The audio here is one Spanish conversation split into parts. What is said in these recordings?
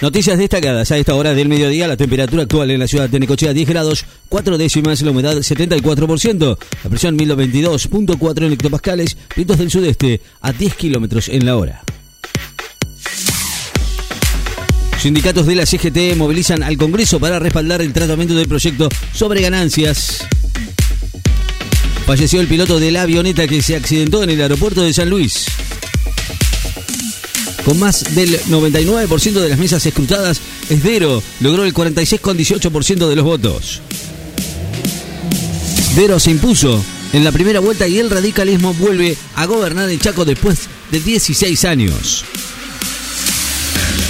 Noticias destacadas a esta hora del mediodía. La temperatura actual en la ciudad de Necochea 10 grados, 4 décimas, la humedad 74%, la presión 1022.4 en hectopascales, vientos del sudeste a 10 kilómetros en la hora. Sindicatos de la CGT movilizan al Congreso para respaldar el tratamiento del proyecto sobre ganancias. Falleció el piloto de la avioneta que se accidentó en el aeropuerto de San Luis. Con más del 99% de las mesas escrutadas, Esdero logró el 46,18% de los votos. Esdero se impuso en la primera vuelta y el radicalismo vuelve a gobernar el Chaco después de 16 años.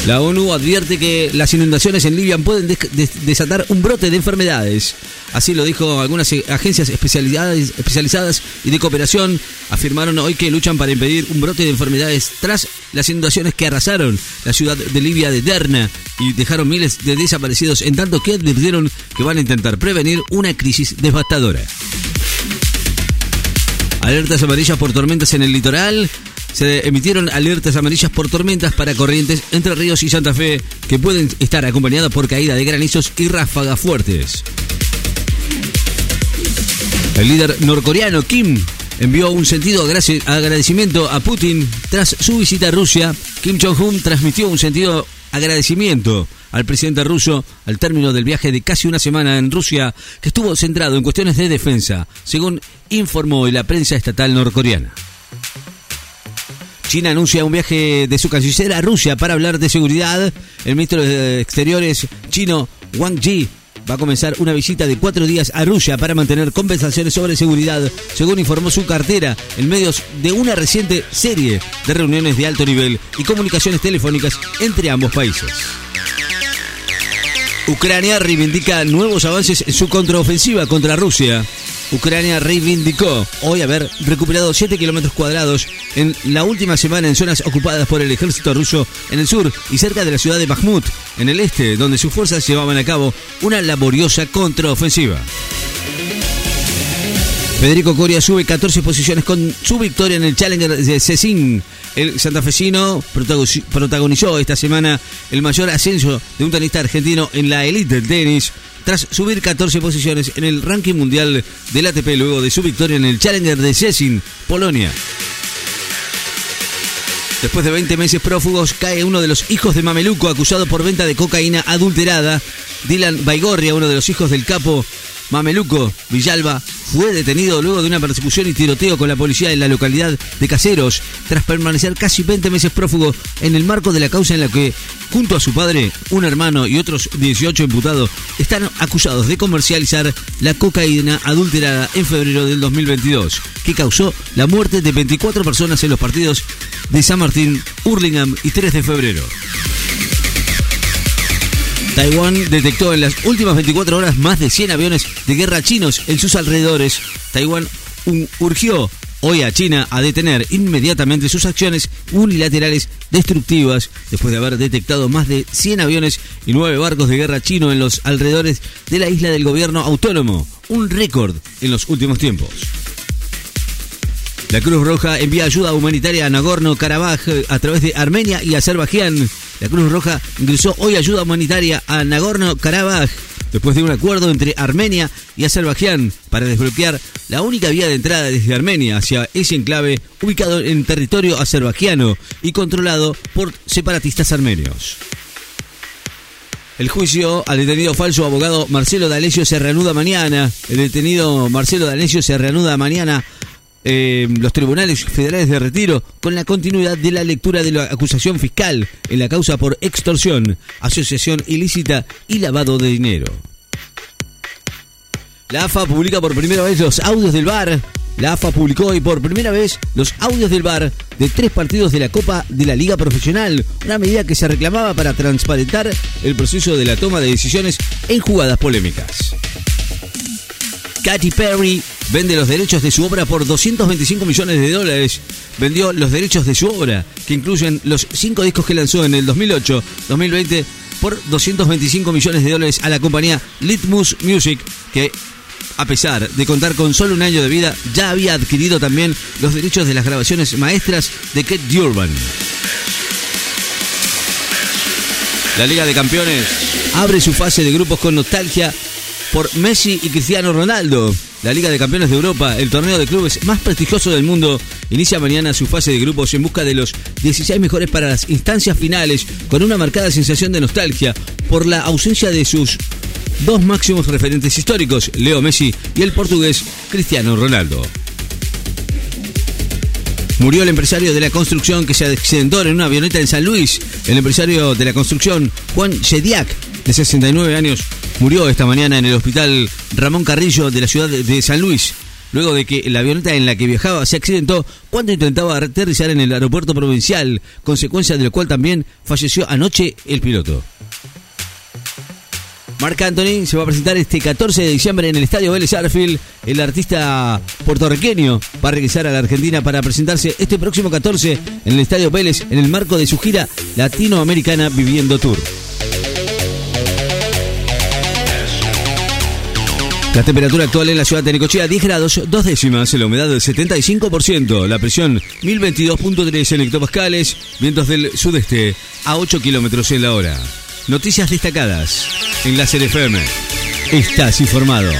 La ONU advierte que las inundaciones en Libia pueden desatar un brote de enfermedades. Así lo dijo algunas eh, agencias especializadas y de cooperación. Afirmaron hoy que luchan para impedir un brote de enfermedades tras las inundaciones que arrasaron la ciudad de Libia de Derna y dejaron miles de desaparecidos, en tanto que advirtieron que van a intentar prevenir una crisis devastadora. Alertas amarillas por tormentas en el litoral. Se emitieron alertas amarillas por tormentas para corrientes entre Ríos y Santa Fe que pueden estar acompañadas por caída de granizos y ráfagas fuertes. El líder norcoreano Kim envió un sentido agradecimiento a Putin tras su visita a Rusia. Kim Jong-un transmitió un sentido agradecimiento al presidente ruso al término del viaje de casi una semana en Rusia que estuvo centrado en cuestiones de defensa, según informó la prensa estatal norcoreana. China anuncia un viaje de su canciller a Rusia para hablar de seguridad. El ministro de Exteriores chino Wang Yi va a comenzar una visita de cuatro días a Rusia para mantener compensaciones sobre seguridad, según informó su cartera en medios de una reciente serie de reuniones de alto nivel y comunicaciones telefónicas entre ambos países. Ucrania reivindica nuevos avances en su contraofensiva contra Rusia. Ucrania reivindicó hoy haber recuperado 7 kilómetros cuadrados en la última semana en zonas ocupadas por el ejército ruso en el sur y cerca de la ciudad de Bakhmut, en el este, donde sus fuerzas llevaban a cabo una laboriosa contraofensiva. Federico Coria sube 14 posiciones con su victoria en el Challenger de Cecín. El santafesino protagonizó esta semana el mayor ascenso de un tenista argentino en la elite del tenis tras subir 14 posiciones en el ranking mundial del ATP luego de su victoria en el Challenger de Szczecin, Polonia. Después de 20 meses prófugos, cae uno de los hijos de Mameluco acusado por venta de cocaína adulterada. Dylan Baigorria, uno de los hijos del capo Mameluco Villalba fue detenido luego de una persecución y tiroteo con la policía en la localidad de Caseros, tras permanecer casi 20 meses prófugo en el marco de la causa en la que, junto a su padre, un hermano y otros 18 imputados, están acusados de comercializar la cocaína adulterada en febrero del 2022, que causó la muerte de 24 personas en los partidos de San Martín, Hurlingham y 3 de febrero. Taiwán detectó en las últimas 24 horas más de 100 aviones de guerra chinos en sus alrededores. Taiwán urgió hoy a China a detener inmediatamente sus acciones unilaterales destructivas después de haber detectado más de 100 aviones y 9 barcos de guerra chino en los alrededores de la isla del gobierno autónomo, un récord en los últimos tiempos. La Cruz Roja envía ayuda humanitaria a Nagorno-Karabaj a través de Armenia y Azerbaiyán. La Cruz Roja ingresó hoy ayuda humanitaria a Nagorno-Karabaj después de un acuerdo entre Armenia y Azerbaiyán para desbloquear la única vía de entrada desde Armenia hacia ese enclave ubicado en territorio azerbaiyano y controlado por separatistas armenios. El juicio al detenido falso abogado Marcelo D'Alessio se reanuda mañana. El detenido Marcelo D'Alessio se reanuda mañana eh, los tribunales federales de retiro con la continuidad de la lectura de la acusación fiscal en la causa por extorsión, asociación ilícita y lavado de dinero. La AFA publica por primera vez los audios del VAR. La AFA publicó hoy por primera vez los audios del VAR de tres partidos de la Copa de la Liga Profesional, una medida que se reclamaba para transparentar el proceso de la toma de decisiones en jugadas polémicas. Katy Perry vende los derechos de su obra por 225 millones de dólares. Vendió los derechos de su obra, que incluyen los cinco discos que lanzó en el 2008, 2020, por 225 millones de dólares a la compañía Litmus Music, que a pesar de contar con solo un año de vida, ya había adquirido también los derechos de las grabaciones maestras de Kate Durban. La Liga de Campeones abre su fase de grupos con nostalgia por Messi y Cristiano Ronaldo. La Liga de Campeones de Europa, el torneo de clubes más prestigioso del mundo, inicia mañana su fase de grupos en busca de los 16 mejores para las instancias finales, con una marcada sensación de nostalgia por la ausencia de sus dos máximos referentes históricos, Leo Messi y el portugués Cristiano Ronaldo. Murió el empresario de la construcción que se accidentó en una avioneta en San Luis. El empresario de la construcción, Juan Shediak, de 69 años, murió esta mañana en el hospital Ramón Carrillo de la ciudad de San Luis. Luego de que la avioneta en la que viajaba se accidentó cuando intentaba aterrizar en el aeropuerto provincial, consecuencia de lo cual también falleció anoche el piloto. Marc Anthony se va a presentar este 14 de diciembre en el Estadio Vélez Arfield. El artista puertorriqueño va a regresar a la Argentina para presentarse este próximo 14 en el Estadio Vélez en el marco de su gira latinoamericana Viviendo Tour. La temperatura actual en la ciudad de Necochea 10 grados, dos décimas, la humedad del 75%, la presión 1022.3 en hectopascales, vientos del sudeste a 8 kilómetros en la hora. Noticias destacadas en la FM. Estás informado.